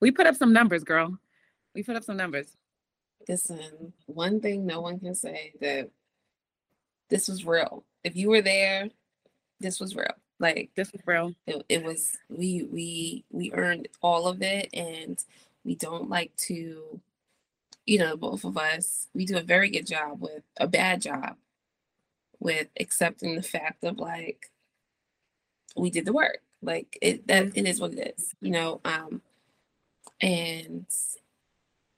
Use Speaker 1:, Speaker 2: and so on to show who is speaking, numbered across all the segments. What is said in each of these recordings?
Speaker 1: We put up some numbers, girl. We put up some numbers.
Speaker 2: Listen, one thing no one can say that this was real. If you were there, this was real. Like
Speaker 1: this was real.
Speaker 2: It, it was we we we earned all of it and we don't like to you know, both of us, we do a very good job with a bad job with accepting the fact of like we did the work. Like it that it is what it is, you know. Um and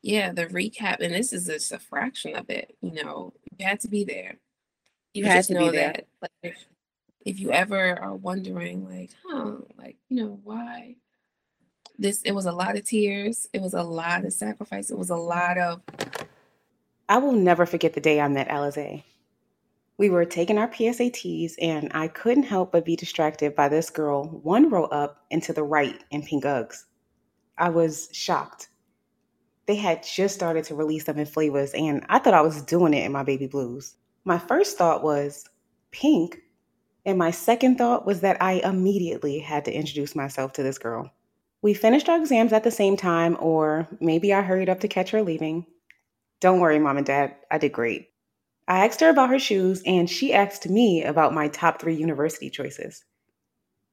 Speaker 2: yeah, the recap, and this is just a fraction of it, you know, you had to be there. You had to know that like if, if you ever are wondering like, huh, like, you know, why this it was a lot of tears, it was a lot of sacrifice, it was a lot of
Speaker 3: I will never forget the day I met Alize. We were taking our PSATs, and I couldn't help but be distracted by this girl one row up and to the right in pink Uggs. I was shocked. They had just started to release them in flavors, and I thought I was doing it in my baby blues. My first thought was pink, and my second thought was that I immediately had to introduce myself to this girl. We finished our exams at the same time, or maybe I hurried up to catch her leaving. Don't worry, mom and dad, I did great. I asked her about her shoes, and she asked me about my top three university choices.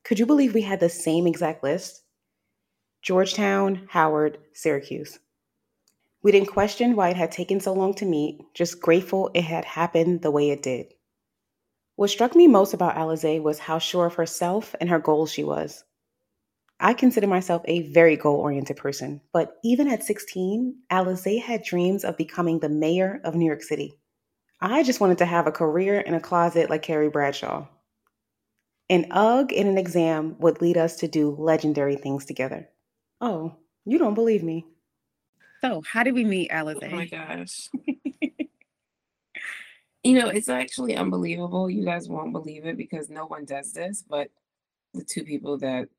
Speaker 3: Could you believe we had the same exact list? Georgetown, Howard, Syracuse. We didn't question why it had taken so long to meet, just grateful it had happened the way it did. What struck me most about Alize was how sure of herself and her goals she was. I consider myself a very goal oriented person, but even at 16, Alize had dreams of becoming the mayor of New York City. I just wanted to have a career in a closet like Carrie Bradshaw. An UGG in an exam would lead us to do legendary things together. Oh, you don't believe me.
Speaker 1: So, how did we meet, Alize?
Speaker 2: Oh my gosh. you know, it's actually unbelievable. You guys won't believe it because no one does this, but the two people that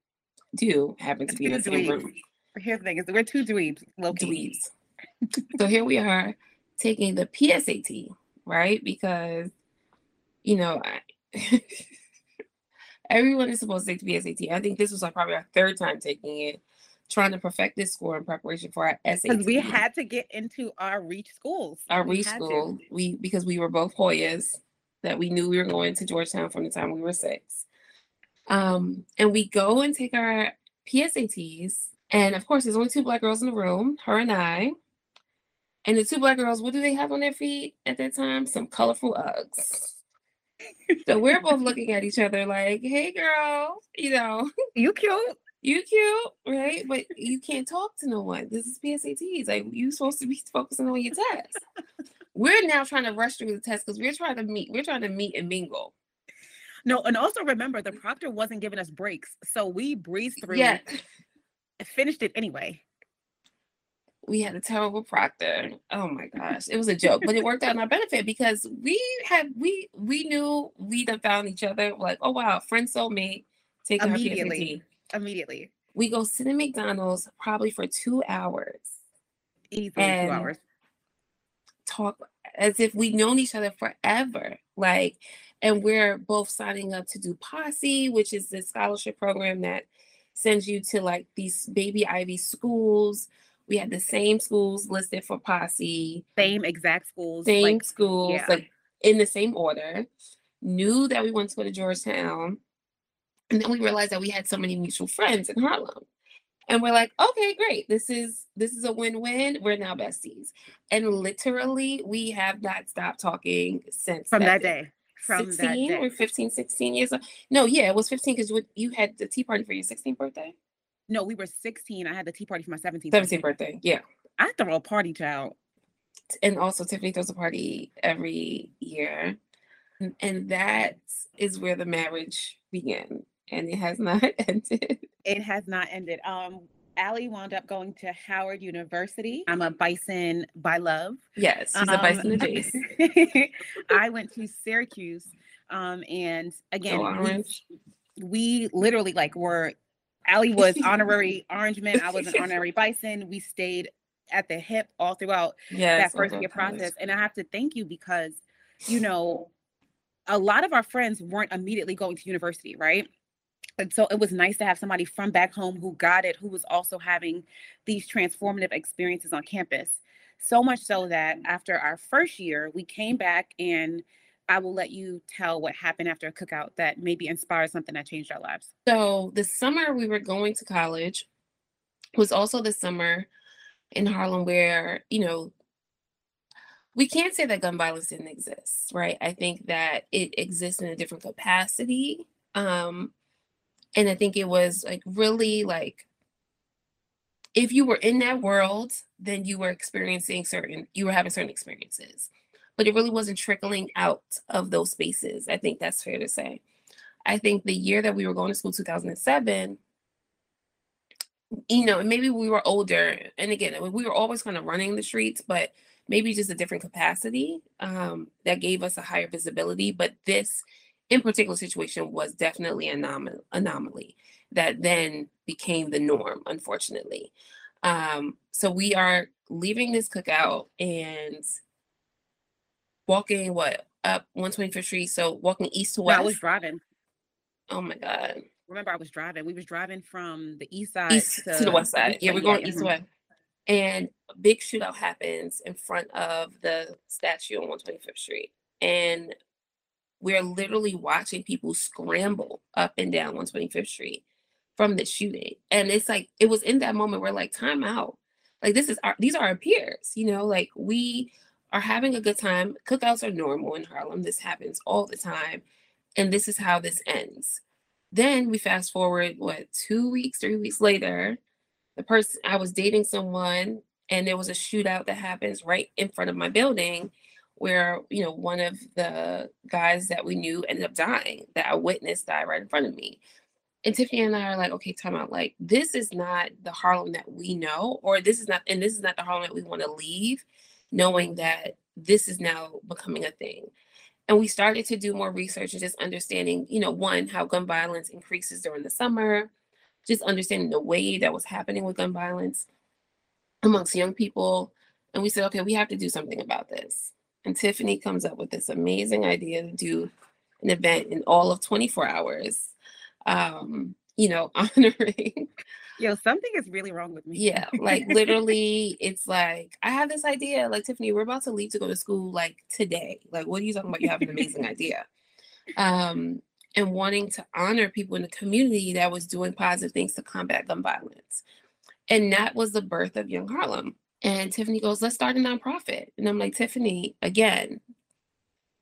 Speaker 2: do happen to be in the same room.
Speaker 1: Here's the thing: is we're two dweebs, low
Speaker 2: dweebs. so here we are taking the PSAT right? Because, you know, I, everyone is supposed to take the PSAT. I think this was like probably our third time taking it, trying to perfect this score in preparation for our SAT.
Speaker 1: Because we had to get into our reach schools.
Speaker 2: Our we reach school. To. We because we were both Hoyas that we knew we were going to Georgetown from the time we were six. Um, and we go and take our PSATs. And of course, there's only two black girls in the room, her and I. And the two black girls, what do they have on their feet at that time? Some colorful Uggs. so we're both looking at each other like, hey girl, you know,
Speaker 1: you cute.
Speaker 2: You cute, right? But you can't talk to no one. This is PSATs. Like you supposed to be focusing on your test. we're now trying to rush through the test because we're trying to meet, we're trying to meet and mingle.
Speaker 1: No, and also remember the proctor wasn't giving us breaks. So we breezed through yeah. finished it anyway
Speaker 2: we had a terrible proctor. Oh my gosh, it was a joke, but it worked out in our benefit because we had we we knew we'd have found each other. Like, oh wow, friend soulmate, take
Speaker 1: immediately, immediately.
Speaker 2: We go sit in McDonald's probably for two hours,
Speaker 1: easily two hours.
Speaker 2: Talk as if we'd known each other forever. Like, and we're both signing up to do Posse, which is the scholarship program that sends you to like these baby Ivy schools we had the same schools listed for posse.
Speaker 1: Same exact schools.
Speaker 2: Same like, schools, yeah. like in the same order. Knew that we wanted to go to Georgetown. And then we realized that we had so many mutual friends in Harlem. And we're like, okay, great. This is this is a win-win. We're now besties. And literally, we have not stopped talking since
Speaker 1: from that, day. day.
Speaker 2: From 16 or 15, 16 years old. No, yeah, it was 15 because you, had the tea party for your 16th birthday.
Speaker 1: No, we were 16. I had the tea party for my 17th
Speaker 2: 17th birthday. Yeah.
Speaker 1: I throw a party child.
Speaker 2: And also Tiffany throws a party every year. And that is where the marriage began. And it has not ended.
Speaker 1: It has not ended. Um Ali wound up going to Howard University. I'm a bison by love.
Speaker 2: Yes, she's um, a bison adjacent.
Speaker 1: I went to Syracuse. Um, and again, we, we literally like were Ali was honorary Orangeman. I was an honorary Bison. We stayed at the hip all throughout yes, that first year process. And I have to thank you because, you know, a lot of our friends weren't immediately going to university, right? And so it was nice to have somebody from back home who got it, who was also having these transformative experiences on campus. So much so that after our first year, we came back and I will let you tell what happened after a cookout that maybe inspired something that changed our lives.
Speaker 2: So the summer we were going to college was also the summer in Harlem where, you know, we can't say that gun violence didn't exist, right? I think that it exists in a different capacity. Um, and I think it was like really like if you were in that world, then you were experiencing certain, you were having certain experiences, but it really wasn't trickling out of those spaces. I think that's fair to say. I think the year that we were going to school, 2007, you know, maybe we were older. And again, we were always kind of running the streets, but maybe just a different capacity um, that gave us a higher visibility. But this in particular situation was definitely an anom- anomaly that then became the norm, unfortunately. Um, so we are leaving this cookout and walking what up 125th Street. So walking east to west.
Speaker 1: No, I was driving.
Speaker 2: Oh my god!
Speaker 1: Remember, I was driving. We was driving from the east side
Speaker 2: east to, to the west side. Yeah, we're going yeah, east to west. And a big shootout happens in front of the statue on 125th Street, and we're literally watching people scramble up and down 125th Street from the shooting. And it's like it was in that moment where like time out. Like this is our these are our peers, you know, like we are having a good time. Cookouts are normal in Harlem. This happens all the time. And this is how this ends. Then we fast forward, what, two weeks, three weeks later, the person I was dating someone and there was a shootout that happens right in front of my building where, you know, one of the guys that we knew ended up dying, that I witnessed die right in front of me. And Tiffany and I are like, okay, time out. Like, this is not the Harlem that we know, or this is not, and this is not the Harlem that we want to leave, knowing that this is now becoming a thing. And we started to do more research and just understanding, you know, one, how gun violence increases during the summer, just understanding the way that was happening with gun violence amongst young people. And we said, okay, we have to do something about this. And Tiffany comes up with this amazing idea to do an event in all of 24 hours, um, you know, honoring
Speaker 1: Yo, something is really wrong with me.
Speaker 2: Yeah, like literally, it's like I have this idea. Like Tiffany, we're about to leave to go to school like today. Like, what are you talking about? You have an amazing idea. Um, and wanting to honor people in the community that was doing positive things to combat gun violence. And that was the birth of Young Harlem. And Tiffany goes, let's start a nonprofit. And I'm like, Tiffany, again,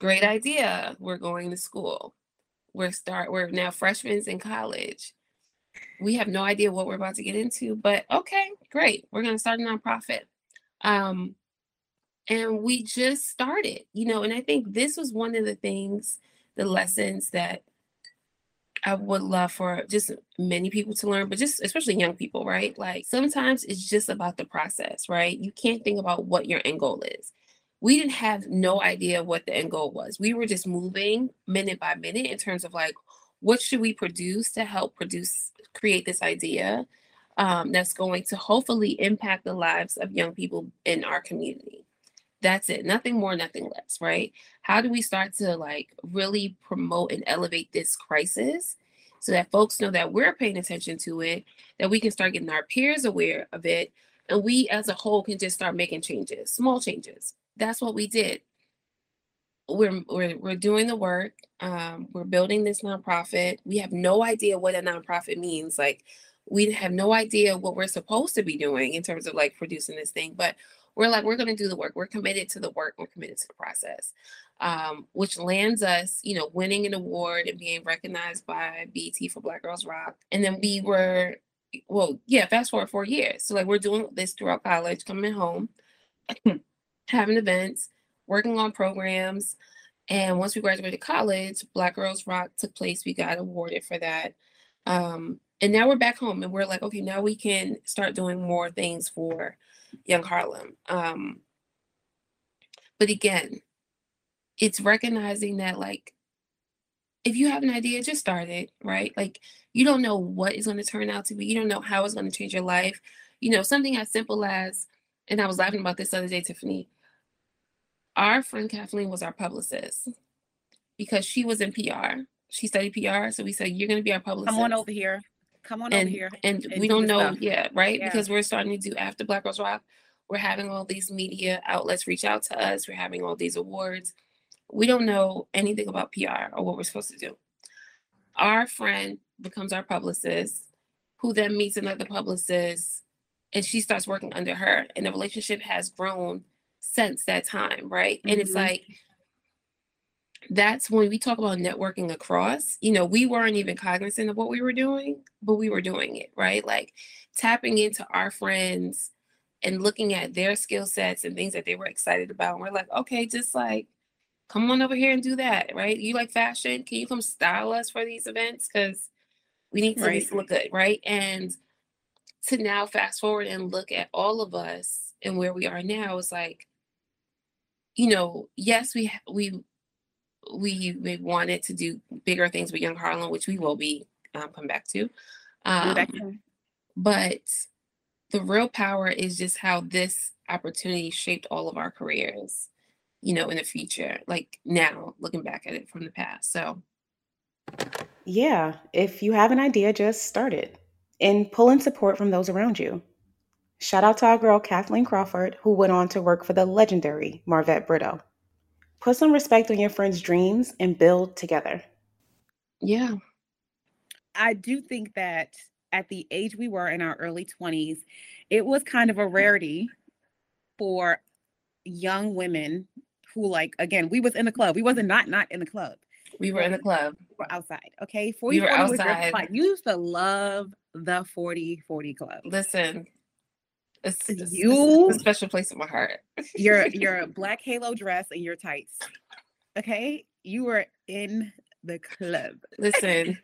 Speaker 2: great idea. We're going to school. We're start, we're now freshmen in college we have no idea what we're about to get into, but okay, great. We're to start a nonprofit. Um, and we just started, you know, and I think this was one of the things, the lessons that I would love for just many people to learn, but just especially young people, right? Like sometimes it's just about the process, right? You can't think about what your end goal is. We didn't have no idea what the end goal was. We were just moving minute by minute in terms of like, what should we produce to help produce create this idea um, that's going to hopefully impact the lives of young people in our community that's it nothing more nothing less right how do we start to like really promote and elevate this crisis so that folks know that we're paying attention to it that we can start getting our peers aware of it and we as a whole can just start making changes small changes that's what we did we're we're we're doing the work. Um, we're building this nonprofit. We have no idea what a nonprofit means. Like we have no idea what we're supposed to be doing in terms of like producing this thing, but we're like we're going to do the work. We're committed to the work. We're committed to the process, um, which lands us, you know, winning an award and being recognized by BET for Black Girls Rock. And then we were, well, yeah, fast forward four years. So like we're doing this throughout college, coming home, having events working on programs. And once we graduated college, Black Girls Rock took place. We got awarded for that. Um, and now we're back home and we're like, okay, now we can start doing more things for Young Harlem. Um, but again, it's recognizing that, like, if you have an idea, just start it, right? Like, you don't know what is going to turn out to be, you don't know how it's going to change your life. You know, something as simple as, and I was laughing about this other day, Tiffany our friend Kathleen was our publicist because she was in PR she studied PR, so we said you're going to be our publicist.
Speaker 1: Come on over here. Come on
Speaker 2: and,
Speaker 1: over here.
Speaker 2: And,
Speaker 1: and
Speaker 2: we
Speaker 1: do
Speaker 2: don't know
Speaker 1: stuff.
Speaker 2: yet, right?
Speaker 1: Yeah.
Speaker 2: Because we're starting to do after Black Girls Rock. We're having all these media outlets reach out to us. We're having all these awards. We don't know anything about PR or what we're supposed to do. Our friend becomes our publicist, who then meets another publicist, and she starts working under her. And the relationship has grown since that time, right? And it's
Speaker 1: Mhm.
Speaker 2: like that's when we talk about networking across, you know, we weren't even cognizant of what we were doing, but we were doing it, right? Like tapping into our friends and looking at their skill sets and things that they were excited about. And we're like, okay, just like come on over here and do that, right? You like fashion? Can you come style us for these events? Because we need to
Speaker 1: Right.
Speaker 2: look good, right? And to now fast forward and look at all of us and where we are now is like, you know, yes, we we we we wanted to do bigger things with Young Harlem, which we will be um, come back to. Um,
Speaker 1: back to-
Speaker 2: but the real power is just how this opportunity shaped all of our careers, you know, in the future, like now looking back at it from the past. So
Speaker 3: Yeah, if you have an idea, just start it and pull in support from those around you. Shout out to our girl Kathleen Crawford, who went on to work for the legendary Marvet Britto. Put some respect on your friends' dreams and build together.
Speaker 2: yeah,
Speaker 1: I do think that at the age we were in our early 20s, it was kind of a rarity for young women who like again, we was in the club. We wasn't not not in the club.
Speaker 2: we were in the club.
Speaker 1: We were outside. Okay. 40
Speaker 2: We were
Speaker 1: 40 was your
Speaker 2: outside.
Speaker 1: You used to love the 40 40 club.
Speaker 2: Listen, it's,
Speaker 1: You-
Speaker 2: it's a special place in my heart.
Speaker 1: Your your black halo dress and your tights. Okay. You were in the club.
Speaker 2: Listen,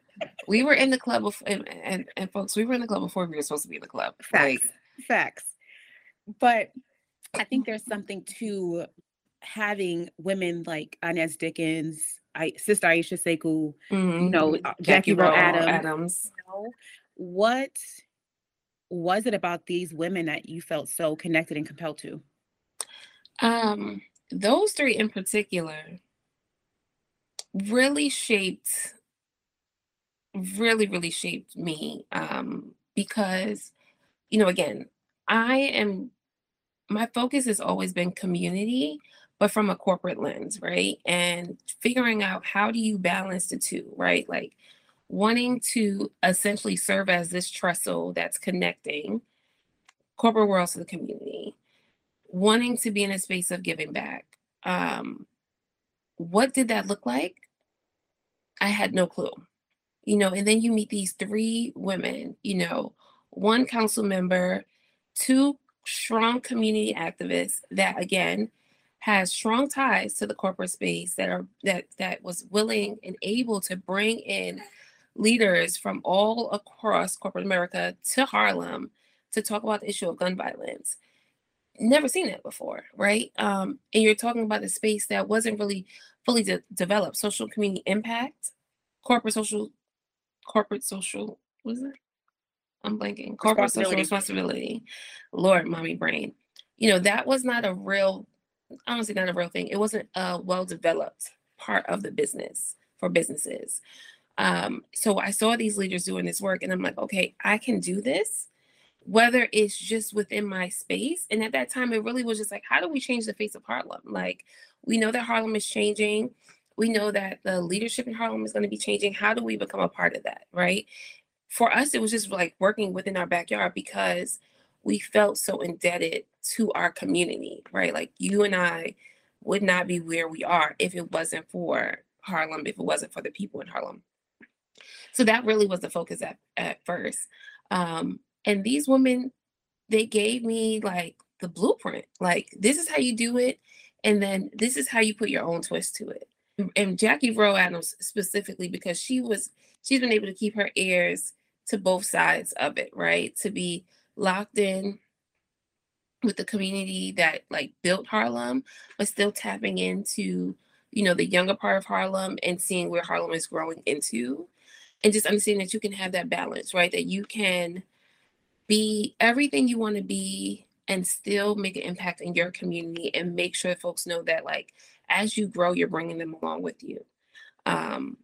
Speaker 2: we were in the club before, and, and and folks, we were in the club before we were supposed to be in the club. Like,
Speaker 1: Facts. Facts. But I think there's something to having women like Inez Dickens, I, Sister Iesha Sekou, you
Speaker 2: mhm,
Speaker 1: know, uh, Jackie Rowe
Speaker 2: Rowe
Speaker 1: Adams.
Speaker 2: Adams.
Speaker 1: you know, what was it about these women that you felt so connected and compelled to?
Speaker 2: Um, those three in particular really shaped, really, really shaped me. Um, because, you know, again, I am, my focus has always been community, but from a corporate lens, right? And figuring out how do you balance the two, right? Like wanting to essentially serve as this trestle that's connecting corporate world to the community wanting to be in a space of giving back. Um, what did that look like? I had no clue. You know, and then you meet these three women, you know, one council member, two strong community activists that again has strong ties to the corporate space that are that that was willing and able to bring in leaders from all across corporate America to Harlem to talk about the issue of gun violence never seen it before, right? Um, and you're talking about a space that wasn't really fully de- developed. Social community impact, corporate social, corporate social, what is it? I'm blanking. Corporate social
Speaker 1: Responsibility.
Speaker 2: responsibility. Lord, mommy brain. You know, that was not a real, honestly, not a real thing. It wasn't a well developed part of the business for businesses. Um, so I saw these leaders doing this work, and I'm like, okay, I can do this whether it's just within my space. And at that time, it really was just like, how do we change the face of Harlem? Like, we know that Harlem is changing. We know that the leadership in Harlem is going to be changing. How do we become a part of that? Right. For us, it was just like working within our backyard because we felt so indebted to our community, right? Like, you and I would not be where we are if it wasn't for Harlem, if it wasn't for the people in Harlem. So that really was the focus at, at first. Um, and these women they gave me like the blueprint like this is how you do it and then this is how you put your own twist to it. And jackie rowe adams specifically because she was she's been able to keep her ears to both sides of it right? To be locked in with the community that like built harlem but still tapping into you know the younger part of harlem and seeing where harlem is growing into and just understanding that you can have that balance right? That you can be everything you want to be and still make an impact in your community and make sure folks know that like as you grow you're bringing them along with you. Um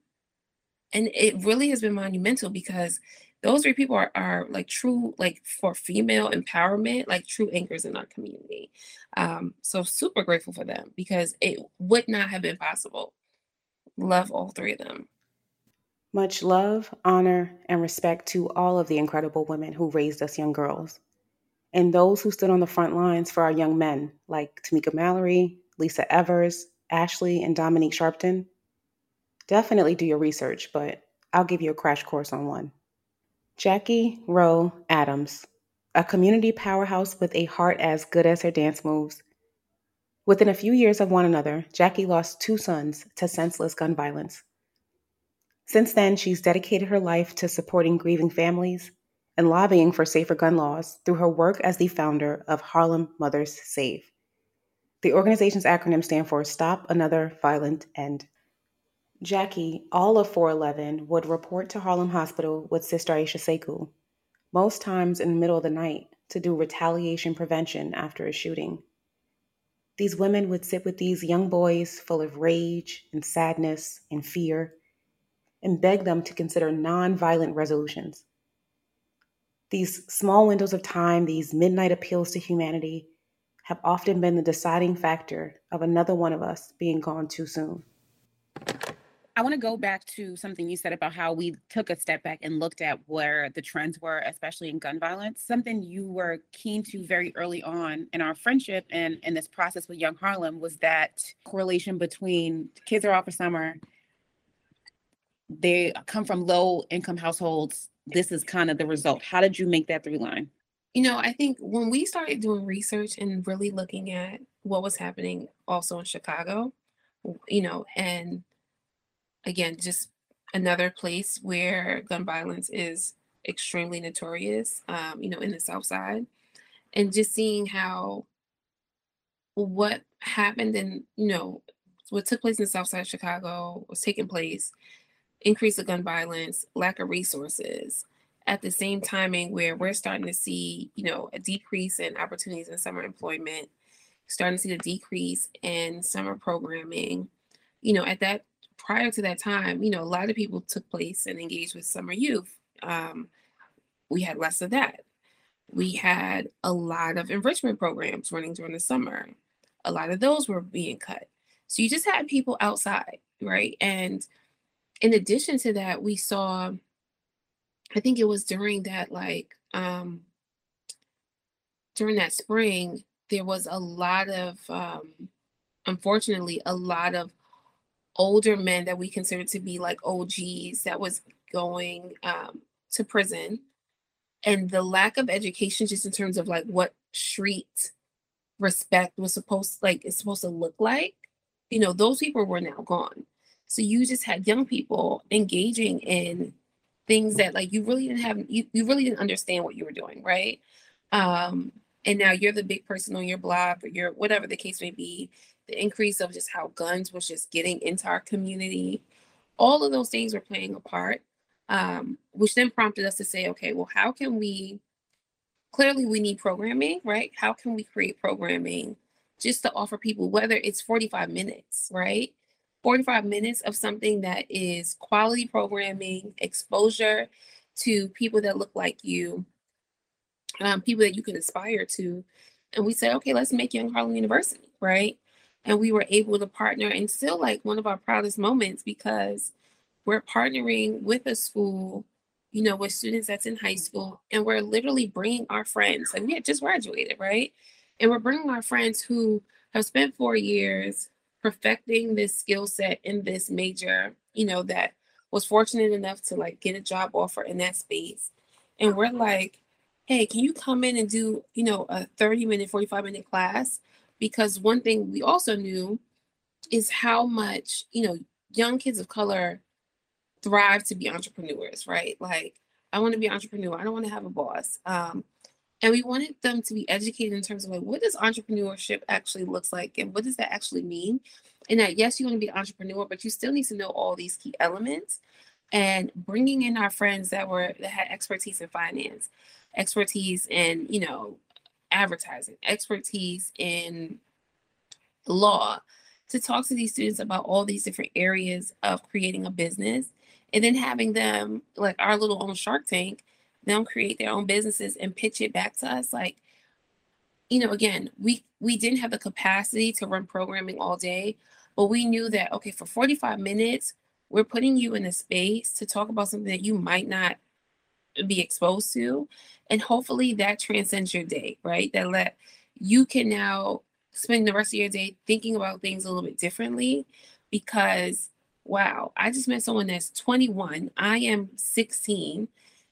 Speaker 2: and it really has been monumental because those three people are, are like true like for female empowerment like true anchors in our community. Um so super grateful for them because it would not have been possible. Love all three of them
Speaker 3: much love honor and respect to all of the incredible women who raised us young girls and those who stood on the front lines for our young men like tamika mallory lisa evers ashley and dominique sharpton definitely do your research but i'll give you a crash course on one Jackie Rowe Adams, a community powerhouse with a heart as good as her dance moves. Within a few years of one another, Jackie lost two sons to senseless gun violence. Since then, she's dedicated her life to supporting grieving families and lobbying for safer gun laws through her work as the founder of Harlem Mothers Save. The organization's acronym stands for Stop Another Violent End. Jackie, all of 411, would report to Harlem Hospital with Sister Iesha Sekou, most times in the middle of the night, to do retaliation prevention after a shooting. These women would sit with these young boys full of rage and sadness and fear and beg them to consider non-violent resolutions. These small windows of time, these midnight appeals to humanity, have often been the deciding factor of another one of us being gone too soon.
Speaker 1: I want to go back to something you said about how we took a step back and looked at where the trends were, especially in gun violence. Something you were keen to very early on in our friendship and in this process with Young Harlem was that correlation between kids are off for summer, they come from low income households. This is kind of the result. How did you make that through line?
Speaker 2: You know, I think when we started doing research and really looking at what was happening also in Chicago, you know, and again, just another place where gun violence is extremely notorious, um, you know, in the South Side. And just seeing how what happened and, you know, what took place in the South Side of Chicago was taking place, increase of gun violence, lack of resources, at the same timing where we're starting to see, you know, a decrease in opportunities in summer employment, starting to see the decrease in summer programming. You know, at that prior to that time, you know, a lot of people took place and engaged with summer youth. Um, we had less of that. We had a lot of enrichment programs running during the summer. A lot of those were being cut. So you just had people outside, right? And in addition to that, we saw, I think it was during that, like, um, during that spring, there was a lot of, um, unfortunately, a lot of older men that we consider to be like OGs that was going um, to prison. And the lack of education just in terms of like what street respect was supposed like it's supposed to look like you know those people were now gone so you just had young people engaging in things that like you really didn't have you, you really didn't understand what you were doing right um and now you're the big person on your block or you're whatever the case may be the increase of just how guns was just getting into our community, all of those things were playing a part, um, which then prompted us to say, okay, well, how can we? Clearly, we need programming, right? How can we create programming just to offer people, whether it's 45 minutes, right? 45 minutes of something that is quality programming, exposure to people that look like you, um, people that you can aspire to. And we said, okay, let's make Young Harlem University, right? and we were able to partner and still like one of our proudest moments because we're partnering with a school you know with students that's in high school and we're literally bringing our friends and we had just graduated right and we're bringing our friends who have spent four years perfecting this skill set in this major you know that was fortunate enough to like get a job offer in that space. And we're like hey can you come in and do you know a 30 minute 45 minute class? Because one thing we also knew is how much you know young kids of color thrive to be entrepreneurs right? Like i want to be an entrepreneur. I don't want to have a boss. Um, and we wanted them to be educated in terms of like what does entrepreneurship actually looks like and what does that actually mean? And that yes you want to be an entrepreneur but you still need to know all these key elements and bringing in our friends that were that had expertise in finance expertise in you know advertising, expertise in law, to talk to these students about all these different areas of creating a business and then having them like our little own Shark Tank, them create their own businesses and pitch it back to us. Like, you know, again, we we didn't have the capacity to run programming all day, but we knew that okay, for 45 minutes, we're putting you in a space to talk about something that you might not be exposed to. And hopefully that transcends your day, right? That let you can now spend the rest of your day thinking about things a little bit differently because wow, I just met someone that's 21. I am 16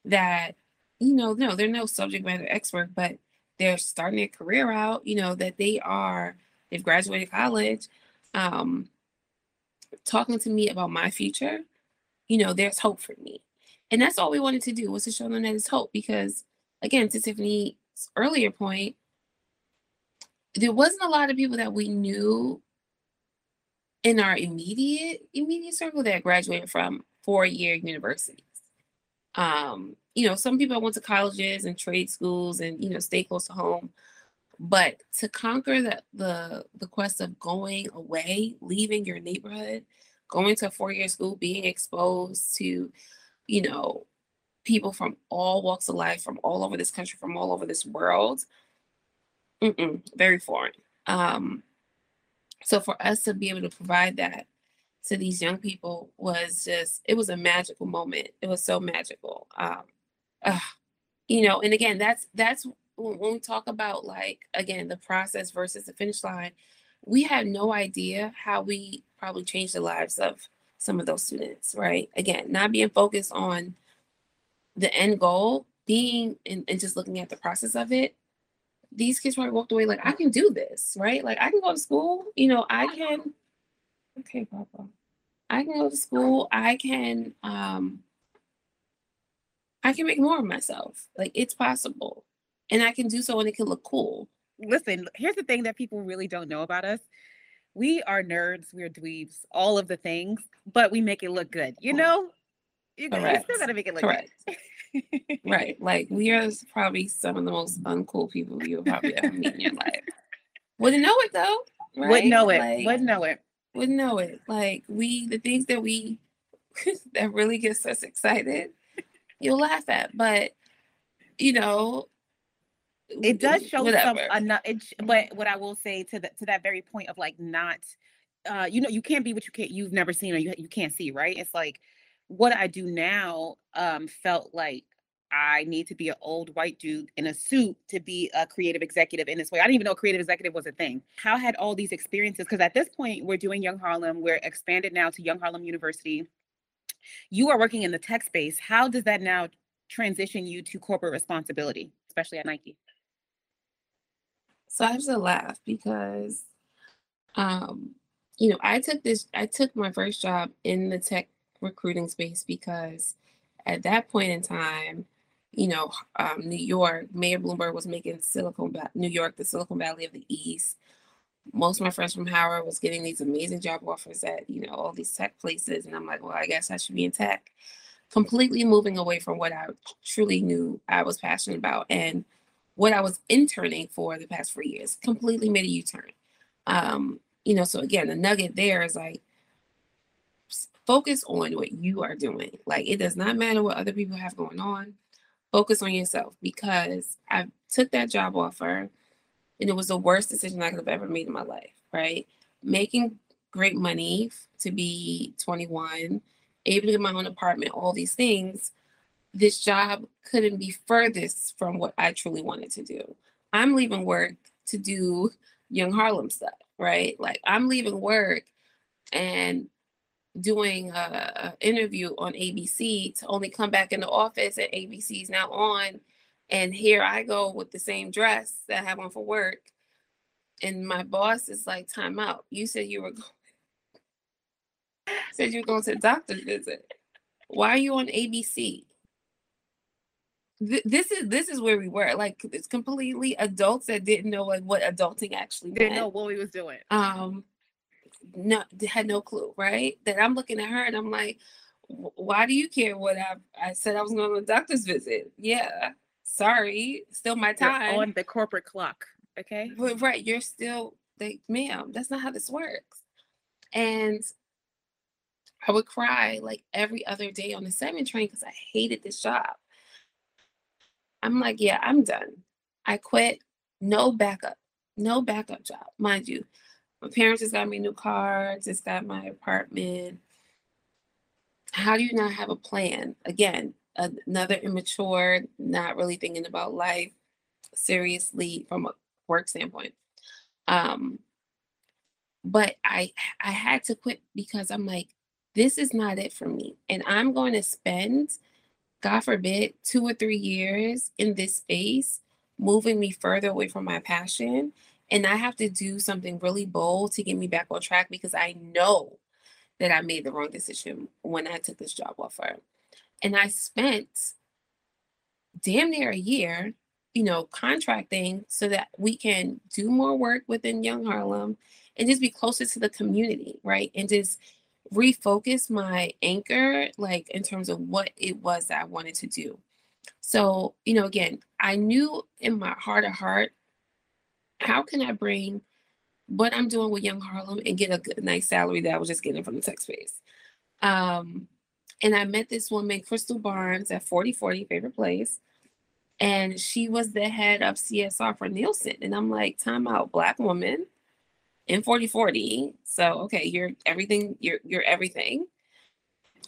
Speaker 2: that, you know, no, they're no subject matter expert, but they're starting their career out, you know, that they are, they've graduated college, um, talking to me about my future, you know, there's hope for me. And that's all we wanted to do was to show them that there's hope because again, to Tiffany's earlier point, there wasn't a lot of people that we knew in our immediate immediate circle that graduated from four-year universities. Um, you know, some people went to colleges and trade schools and you know stay close to home. But to conquer the the the quest of going away, leaving your neighborhood, going to a four-year school, being exposed to, you know, people from all walks of life, from all over this country, from all over this world, very foreign. Um, so for us to be able to provide that to these young people was just it was a magical moment. It was so magical. Um, uh, you know, and again, that's that's when we talk about like again the process versus the finish line. We had no idea how we probably changed the lives of some of those students, right? Again, not being focused on the end goal, being and, and just looking at the process of it. These kids probably walked away like, I can do this, right? Like I can go to school, you know, I can okay, Papa. I can go to school, I can um I can make more of myself. Like it's possible. And I can do so and it can look cool.
Speaker 1: Listen, here's the thing that people really don't know about us. We are nerds, we're dweebs, all of the things, but we make it look good. You know, you, you still gotta make it look Correct.
Speaker 2: good. right. Like we are probably some of the most uncool people you'll probably ever meet in your life. Wouldn't know it though.
Speaker 1: Right? Wouldn't know it. Like, wouldn't know it.
Speaker 2: Wouldn't know it. Like we the things that we that really gets us excited, you'll laugh at. But you know,
Speaker 1: it does show whatever. some enough it, but what i will say to that to that very point of like not uh you know you can't be what you can't you've never seen or you, you can't see right it's like what i do now um felt like I need to be an old white dude in a suit to be a creative executive in this way. I didn't even know creative executive was a thing. How had all these experiences? Because at this point, we're doing Young Harlem. We're expanded now to Young Harlem University. You are working in the tech space. How does that now transition you to corporate responsibility, especially at Nike?
Speaker 2: So I to laugh because, um, you know, I took this, I took my first job in the tech recruiting space because at that point in time, you know, um, New York, Mayor Bloomberg was making Silicon New York, the Silicon Valley of the East. Most of my friends from Howard was getting these amazing job offers at, you know, all these tech places. And I'm like, well, I guess I should be in tech. Completely moving away from what I truly knew I was passionate about. And what I was interning for the past four years. Completely made a U-turn. Um, you know, so again, the nugget there is like focus on what you are doing. Like it does not matter what other people have going on. Focus on yourself because I took that job offer and it was the worst decision I could have ever made in my life, right? Making great money to be 21, able to get my own apartment, all these things this job couldn't be furthest from what I truly wanted to do. I'm leaving work to do Young Harlem stuff, right? Like I'm leaving work and doing a, a, interview on ABC to only come back in the office at ABC's now on, and here I go with the same dress that I have on for work, and my boss is like, "Time out! You said you were going, said you were going to the doctor's visit. Why are you on ABC?" this is this is where we were like it's completely adults that didn't know like what adulting actually
Speaker 1: didn't know what we was doing
Speaker 2: um no had no clue right that i'm looking at her and i'm like why do you care what i i said i was going on a doctor's visit yeah sorry still my time
Speaker 1: you're on the corporate clock okay
Speaker 2: but, right you're still like ma'am that's not how this works and I would cry like every other day on the seven train because I hated this job. I'm like, yeah, I'm done. I quit. No backup. No backup job. Mind you, my parents just got me new car, just got my apartment. How do you not have a plan? Again, another immature, not really thinking about life seriously from a work standpoint. Um, but I I had to quit because I'm like, this is not it for me. And I'm going to spend, God forbid, two or three years in this space, moving me further away from my passion. And I have to do something really bold to get me back on track because I know that I made the wrong decision when I took this job offer. And I spent damn near a year, you know, contracting so that we can do more work within Young Harlem and just be closer to the community, right? And just refocus my anchor, like in terms of what it was that I wanted to do. So, you know, again, I knew in my heart of heart, how can I bring what I'm doing with Young Harlem and get a good, nice salary that I was just getting from the tech space? Um, and I met this woman, Crystal Barnes, at 4040 Favorite Place. And she was the head of CSR for Nielsen. And I'm like, time out, black woman in 4040. So okay, you're everything, you're you're everything.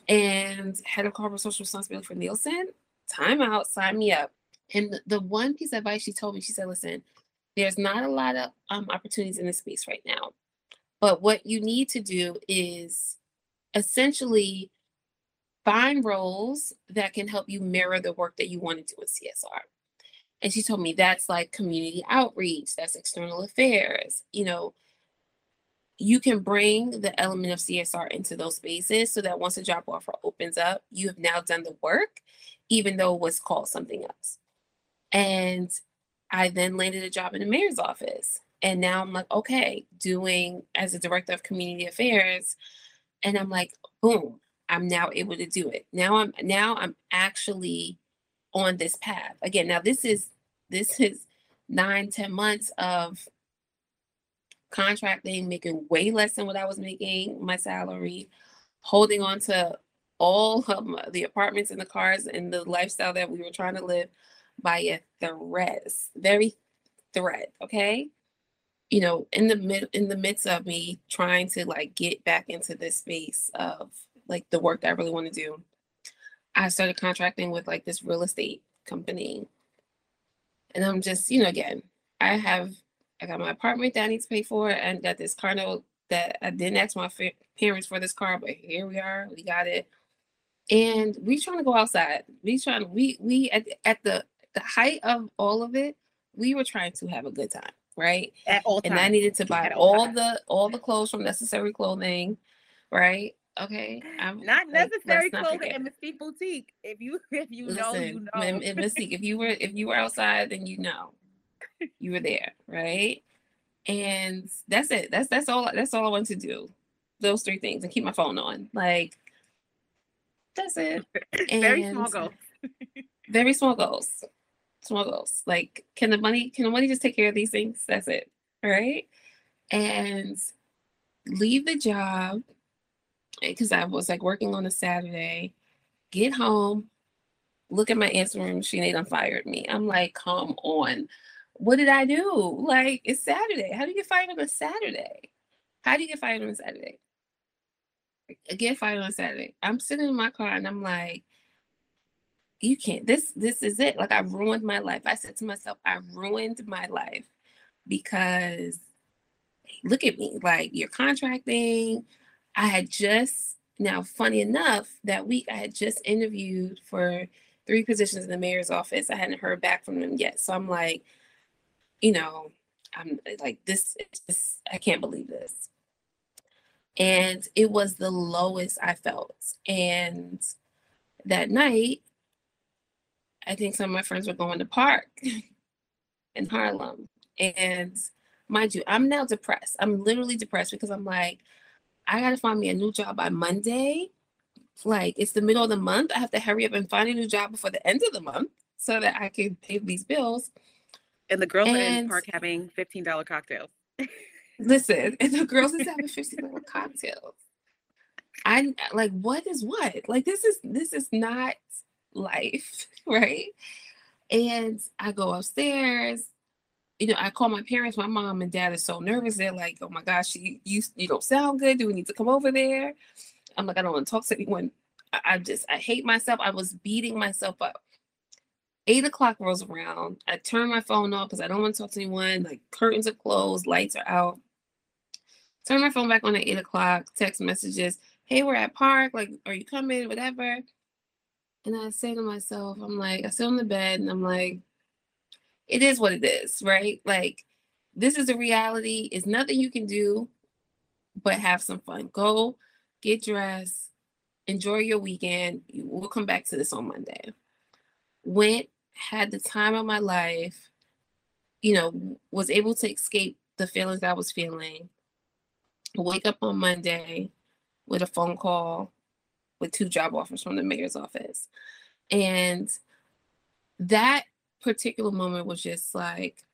Speaker 2: And head of corporate social responsibility for Nielsen, time out, sign me up. And the one piece of advice she told me, she said, listen, there's not a lot of um, opportunities in this space right now. But what you need to do is essentially find roles that can help you mirror the work that you want to do with CSR. And she told me that's like community outreach, that's external affairs, you know, you can bring the element of CSR into those spaces so that once a job offer opens up, you have now done the work, even though it was called something else. And I then landed a job in the mayor's office. And now I'm like, okay, doing as a director of community affairs. And I'm like, boom, I'm now able to do it. Now I'm now I'm actually on this path. Again, now this is this is nine, ten months of contracting, making way less than what I was making my salary, holding on to all of my, the apartments and the cars and the lifestyle that we were trying to live by a thread, very thread. Okay, you know, in the mid in the midst of me trying to like get back into this space of like the work that I really want to do, I started contracting with like this real estate company, and I'm just you know again I have I got my apartment that I need to pay for, and got this car note that I didn't ask my fa- parents for this car, but here we are. We got it, and we trying to go outside. We trying. to We we at at the the height of all of it, we were trying to have a good time, right?
Speaker 1: At all
Speaker 2: times. And I needed to buy all, all the all the clothes from necessary clothing, right? Okay,
Speaker 1: I'm not like, necessary clothing at Mystique Boutique. If you if you Listen, know, you know.
Speaker 2: Mystique, if you were if you were outside, then you know you were there, right? And that's it. That's that's all that's all I want to do. Those three things and keep my phone on. Like that's it.
Speaker 1: And very small goals.
Speaker 2: very small goals. Small goals. Like can the money can the money just take care of these things? That's it. Right. And leave the job because I was like working on a Saturday, get home, look at my Instagram machine, they done fired me. I'm like, come on what did I do? Like, it's Saturday. How do you get fired on a Saturday? How do you get fired on a Saturday? I get fired on Saturday. I'm sitting in my car and I'm like, you can't. This this is it. Like I've ruined my life. I said to myself, I ruined my life because look at me. Like you're contracting. I had just now, funny enough, that week I had just interviewed for three positions in the mayor's office. I hadn't heard back from them yet. So I'm like, you know, I'm eh, like, this is just, I can't believe this. And it was the lowest I felt. And that night, I think some of my friends were going to park in Harlem. And mind you, I'm now depressed. I'm literally depressed because I'm like, I gotta find me a new job by Monday. Like it's the middle of the month. I have to hurry up and find a new job before the end of the month so that I can pay these bills.
Speaker 1: And the girls and, are in the park having $15 cocktails.
Speaker 2: listen, and the girls is having $15 cocktails. I like what is what? Like this is this is not life, right? And I go upstairs. You know, I call my parents. My mom and dad are so nervous. They're like, "Oh my gosh, you you, you don't sound good. Do we need to come over there?" I'm like, "I don't want to talk to anyone." I, I just I hate myself. I was beating myself up. Eight o'clock rolls around. I turn my phone off because I don't want to talk to anyone. Like curtains are closed, lights are out. Turn my phone back on at eight o'clock. Text messages hey, we're at park, like, are you coming? Whatever. And I say to myself, I'm like, I sit on the bed and I'm like, it is what it is, right? Like, this is a reality. It's nothing you can do but have some fun. Go get dressed, enjoy your weekend. We'll come back to this on Monday. Went, had the time of my life, you know, was able to escape the feelings I was feeling. Wake up on Monday, with a phone call with two job offers from the mayor's office. And that particular moment was just like,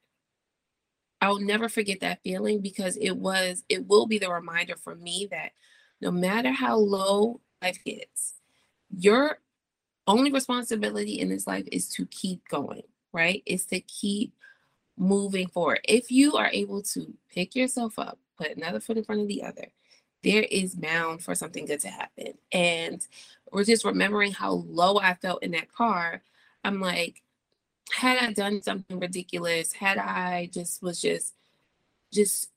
Speaker 2: I'll never forget that feeling because it was, it will be the reminder for me that no matter how low life gets, your only responsibility in this life is to keep going, right? Is to keep moving forward. If you are able to pick yourself up, put another foot in front of the other, there is bound for something good to happen. And we're just remembering how low I felt in that car. I'm like, had I done something ridiculous, had I just was just just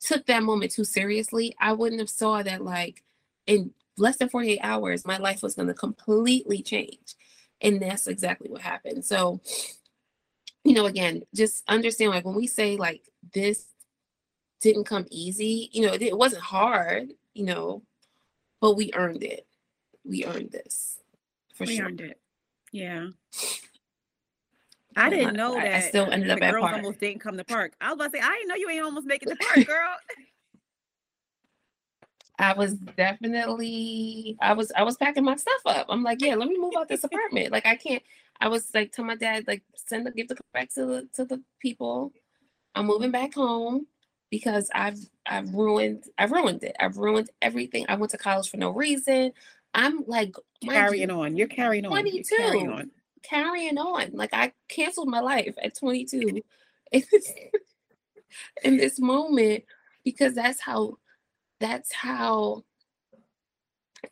Speaker 2: took that moment too seriously, I wouldn't have saw that like in less than 48 hours, my life was going to completely change. And that's exactly what happened. So, you know, again, just understand like when we say like this didn't come easy. You know, it, it wasn't hard, you know, but we earned it. We earned this
Speaker 1: for we sure. earned it. Yeah. I didn't know that. I
Speaker 2: still ended up at park.
Speaker 1: almost didn't come to park. I was about to say, I didn't know you ain't almost making the park, girl.
Speaker 2: I was definitely I was I was packing my stuff up. I'm like, yeah, let me move out this apartment. Like I can't. I was like, tell my dad, like, send the give the back to the to the people. I'm moving back home because I've I've ruined I've ruined it. I've ruined everything. I went to college for no reason. I'm like
Speaker 1: carrying on. You're carrying on. 22. You're carrying on.
Speaker 2: Carrying on. Like I canceled my life at 22 in this, in this moment because that's how that's how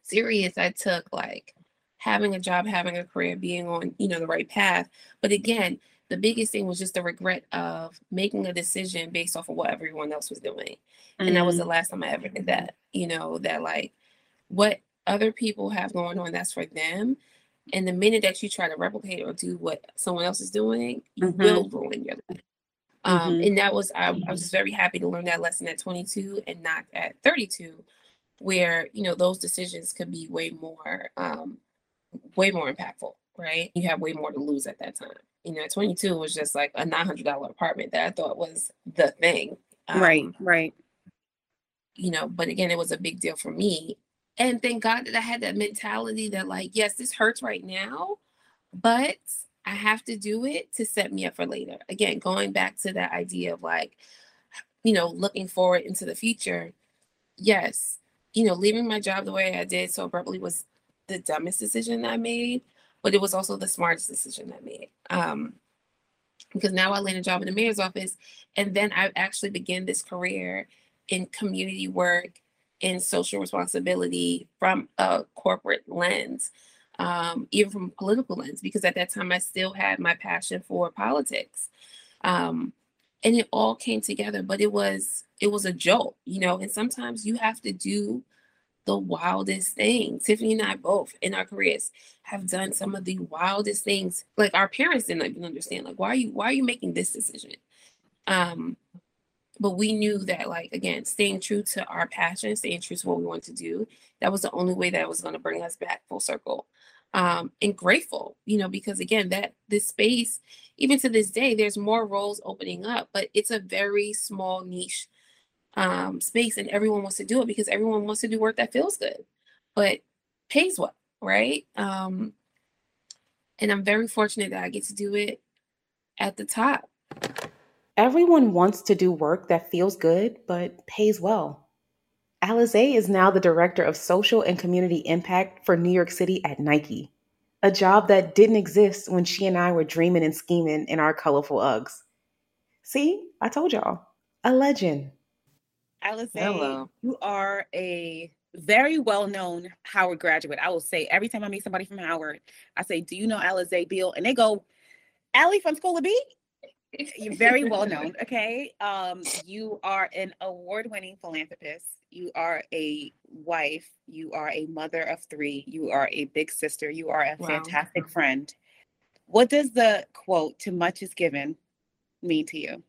Speaker 2: serious I took like having a job, having a career, being on, you know, the right path. But again, the biggest thing was just the regret of making a decision based off of what everyone else was doing. Mm-hmm. And that was the mm-hmm. last time I ever did that. You know, that like what other people have going on, that's for them. And the minute that you try to replicate or do what someone else is doing, you mm-hmm. will ruin your life. Um, mm-hmm. And that was, I, I was very happy to learn that lesson at 22 and not at 32, where, you know, those decisions could be way more, um, way more impactful, right? You have way more to lose at that time you know, 22 was just like a $900 apartment that I thought was the thing.
Speaker 1: Um, right, right.
Speaker 2: You know, but again, it was a big deal for me. And thank God that I had that mentality that, like, yes, this hurts right now, but I have to do it to set me up for later. Again, going back to that idea of like, you know, looking forward into the future. Yes, you know, leaving my job the way I did so abruptly was the dumbest decision I made but it was also the smartest decision I made. Um, because now I land a job in the mayor's office, and then I actually began this career in community work and social responsibility from a corporate lens, um, even from a political lens, because at that time I still had my passion for politics. Um, and it all came together, but it was it was a jolt, you know, and sometimes you have to do the wildest things. Tiffany and I both in our careers have done some of the wildest things. Like our parents didn't even understand. Like, why are you why are you making this decision? Um, but we knew that like again, staying true to our passion, staying true to what we want to do, that was the only way that was going to bring us back full circle. Um, and grateful, you know, because again, that this space, even to this day, there's more roles opening up, but it's a very small niche um, space and everyone wants to do it because everyone wants to do work that feels good but pays well right um, and i'm very fortunate that i get to do it at the top
Speaker 3: everyone wants to do work that feels good but pays well Alize is now the director of social and community impact for New York City at Nike, a job that didn't exist when she and I were dreaming and scheming in our colorful Uggs. See, I told y'all, a legend.
Speaker 1: Alize, Hello. you are a very well known Howard graduate. I will say every time I meet somebody from Howard, I say, Do you know Alize Beal? And they go, Allie from School of B? You're very well known. Okay. Um, you are an award winning philanthropist. You are a wife. You are a mother of three. You are a big sister. You are a wow. fantastic friend. What does the quote, to much is given, mean to you?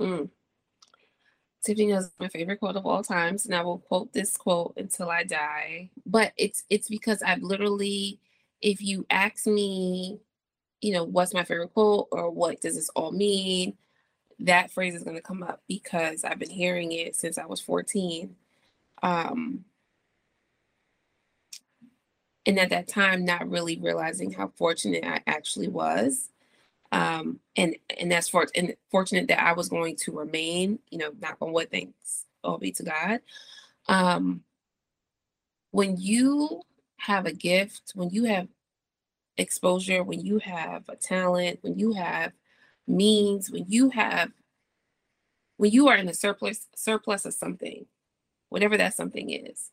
Speaker 2: Mm. Tiffany is my favorite quote of all times, and I will quote this quote until I die. But it's it's because I've literally, if you ask me, you know, what's my favorite quote or what does this all mean, that phrase is going to come up because I've been hearing it since I was 14. Um, and at that time, not really realizing how fortunate I actually was um, and and that's for and fortunate that I was going to remain, you know, knock on wood, thanks all be to God. Um, when you have a gift, when you have exposure, when you have a talent, when you have means, when you have when you are in a surplus surplus of something, whatever that something is,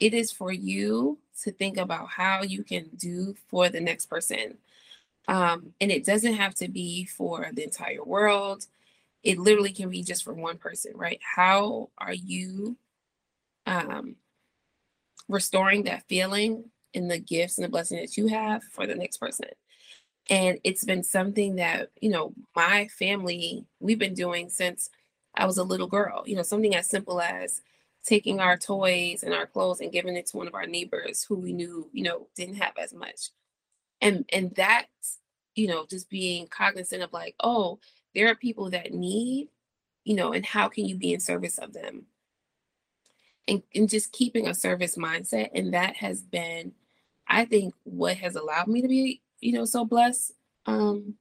Speaker 2: it is for you to think about how you can do for the next person um, and it doesn't have to be for the entire world. It literally can be just for one person, right? How are you um, restoring that feeling in the gifts and the blessing that you have for the next person? And it's been something that, you know, my family, we've been doing since I was a little girl, you know, something as simple as taking our toys and our clothes and giving it to one of our neighbors who we knew, you know, didn't have as much and and that's you know just being cognizant of like oh there are people that need you know and how can you be in service of them and, and just keeping a service mindset and that has been i think what has allowed me to be you know so blessed um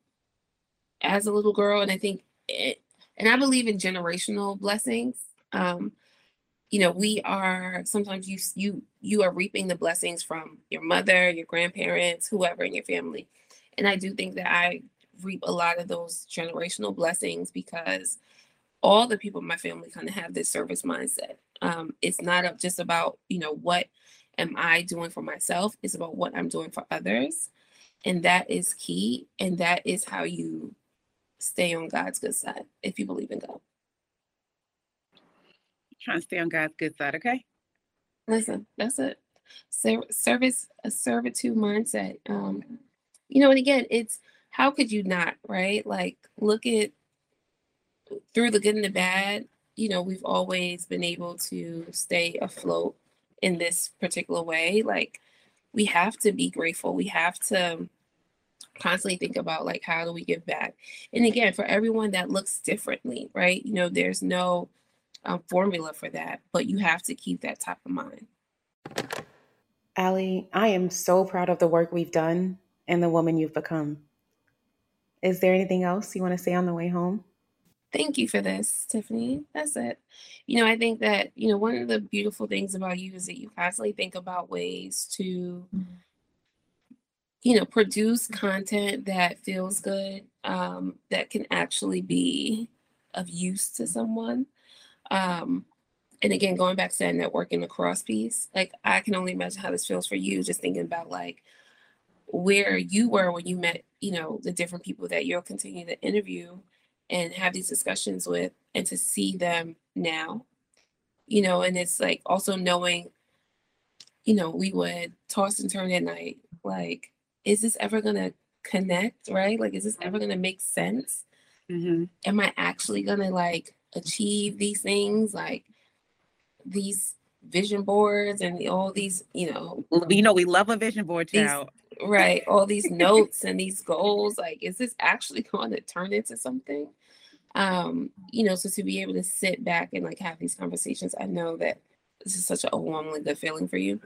Speaker 2: as a little girl and i think it and i believe in generational blessings um you know we are sometimes you you you are reaping the blessings from your mother your grandparents whoever in your family. And i do think that i reap a lot of those generational blessings because all the people in my family kind of have this service mindset. Um, it's not just about you know what am i doing for myself it's about what i'm doing for others and that is key and that is how you stay on god's good side if you believe in god
Speaker 1: trying to stay on God's good side, okay?
Speaker 2: Listen, that's it. Service, a servitude mindset. Um, you know, and again, it's how could you not, right? Like, look at through the good and the bad. You know, we've always been able to stay afloat in this particular way. Like, we have to be grateful. We have to constantly think about like how do we give back and again for everyone that looks differently right you know there's no um, formula for that, but you have to keep that top of mind.
Speaker 3: Allie, I am so proud of the work we've done and the woman you've become. Is there anything else you want to say on the way home?
Speaker 2: Thank you for this, Tiffany. That's it. You know, I think that, you know, one of the beautiful things about you is that you constantly think about ways to, you know, produce content that feels good, um, that can actually be of use to someone. Um, and again, going back to that networking across piece, like I can only imagine how this feels for you, just thinking about like where you were when you met, you know, the different people that you'll continue to interview and have these discussions with, and to see them now, you know, and it's like also knowing, you know, we would toss and turn at night, like, is this ever gonna connect, right? Like, is this ever gonna make sense? Mm-hmm. Am I actually gonna like achieve these things like these vision boards and all these you know
Speaker 1: you know we love a vision board.
Speaker 2: These, right all these notes and these goals like is this actually going to turn into something um you know so to be able to sit back and like have these conversations i know that this is such an overwhelmingly good feeling for you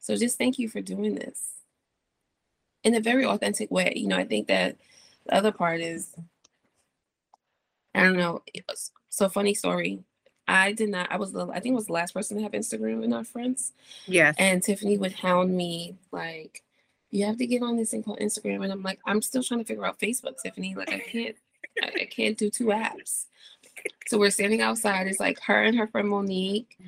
Speaker 2: so just thank you for doing this in a very authentic way you know i think that the other part is i don't know so funny story. I did not. I was the. I think I was the last person to have Instagram in our friends.
Speaker 1: Yes.
Speaker 2: And Tiffany would hound me like, "You have to get on this thing called Instagram," and I'm like, "I'm still trying to figure out Facebook, Tiffany. Like, I can't. I, I can't do two apps." So we're standing outside. It's like her and her friend Monique.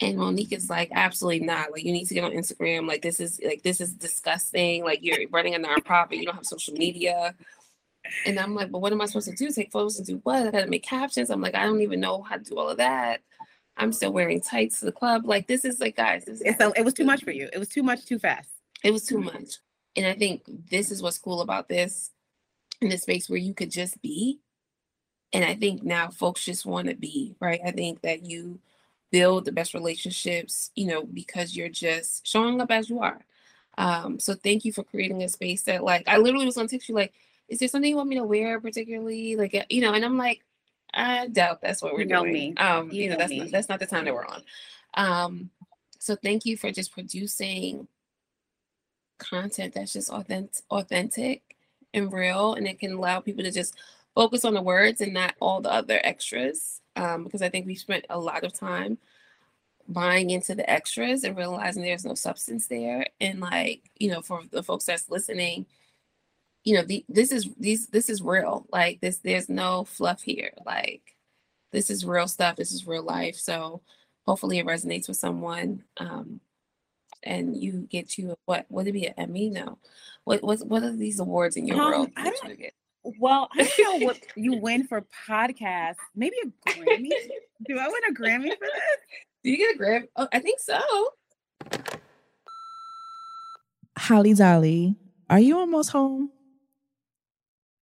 Speaker 2: And Monique is like, absolutely not. Like, you need to get on Instagram. Like, this is like this is disgusting. Like, you're running a nonprofit. You don't have social media. And I'm like, but what am I supposed to do? Take photos and do what? I gotta make captions. I'm like, I don't even know how to do all of that. I'm still wearing tights to the club. Like, this is like, guys, this
Speaker 1: is so, it was too much for you. It was too much too fast.
Speaker 2: It was too much. And I think this is what's cool about this in this space where you could just be. And I think now folks just want to be, right? I think that you build the best relationships, you know, because you're just showing up as you are. Um, so thank you for creating a space that like I literally was gonna text you like, is there something you want me to wear particularly? Like uh, you know, and I'm like, I doubt that's what we're
Speaker 1: you know
Speaker 2: doing.
Speaker 1: Me.
Speaker 2: Um,
Speaker 1: you,
Speaker 2: you know,
Speaker 1: know
Speaker 2: that's
Speaker 1: me.
Speaker 2: not that's not the time that we're on. Um, so thank you for just producing content that's just authentic authentic and real and it can allow people to just focus on the words and not all the other extras um, because I think we spent a lot of time buying into the extras and realizing there's no substance there. And like, you know, for the folks that's listening, you know, the, this is these this is real. Like this, there's no fluff here. Like this is real stuff. This is real life. So hopefully it resonates with someone. Um, and you get you what would it be an Emmy? No. What what what are these awards in your
Speaker 1: Um,
Speaker 2: world?
Speaker 1: I don't-
Speaker 2: you get?
Speaker 1: Well, I don't know what you win for podcast. Maybe a Grammy. Do I win a Grammy for this?
Speaker 2: Do you get a grab? Oh, I think so.
Speaker 4: Holly Dolly, are you almost home?